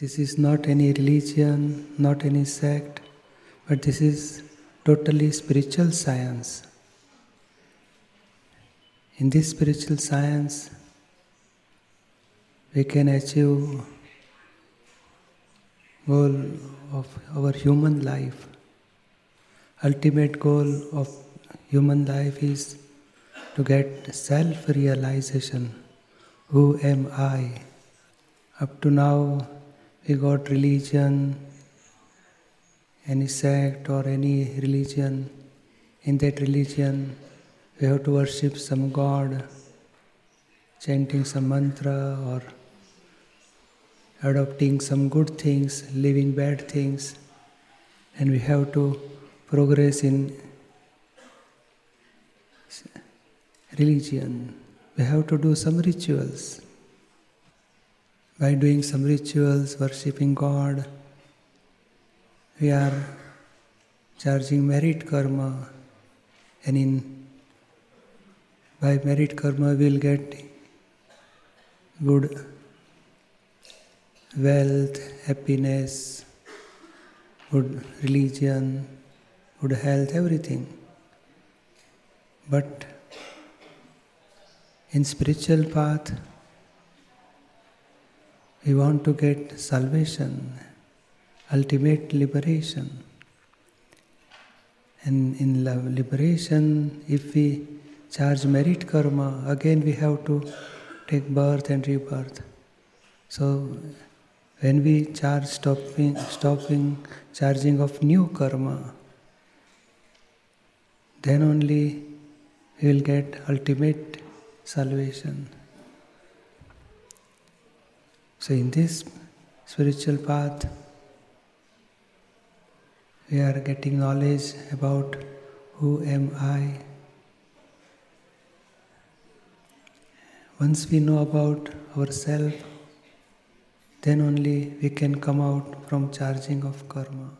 This is not any religion, not any sect, but this is totally spiritual science. In this spiritual science, we can achieve goal of our human life. Ultimate goal of human life is to get self-realization. Who am I? Up to now, we got religion, any sect or any religion. In that religion, we have to worship some god, chanting some mantra or adopting some good things, leaving bad things, and we have to progress in religion. We have to do some rituals. By doing some rituals, worshipping God, we are charging merit karma, and in by merit karma, we'll get good wealth, happiness, good religion, good health, everything. But in spiritual path, we want to get salvation, ultimate liberation. And in liberation, if we charge merit karma, again we have to take birth and rebirth. So when we charge stopping, stopping charging of new karma, then only we will get ultimate salvation. So in this spiritual path, we are getting knowledge about who am I Once we know about ourselves, then only we can come out from charging of karma.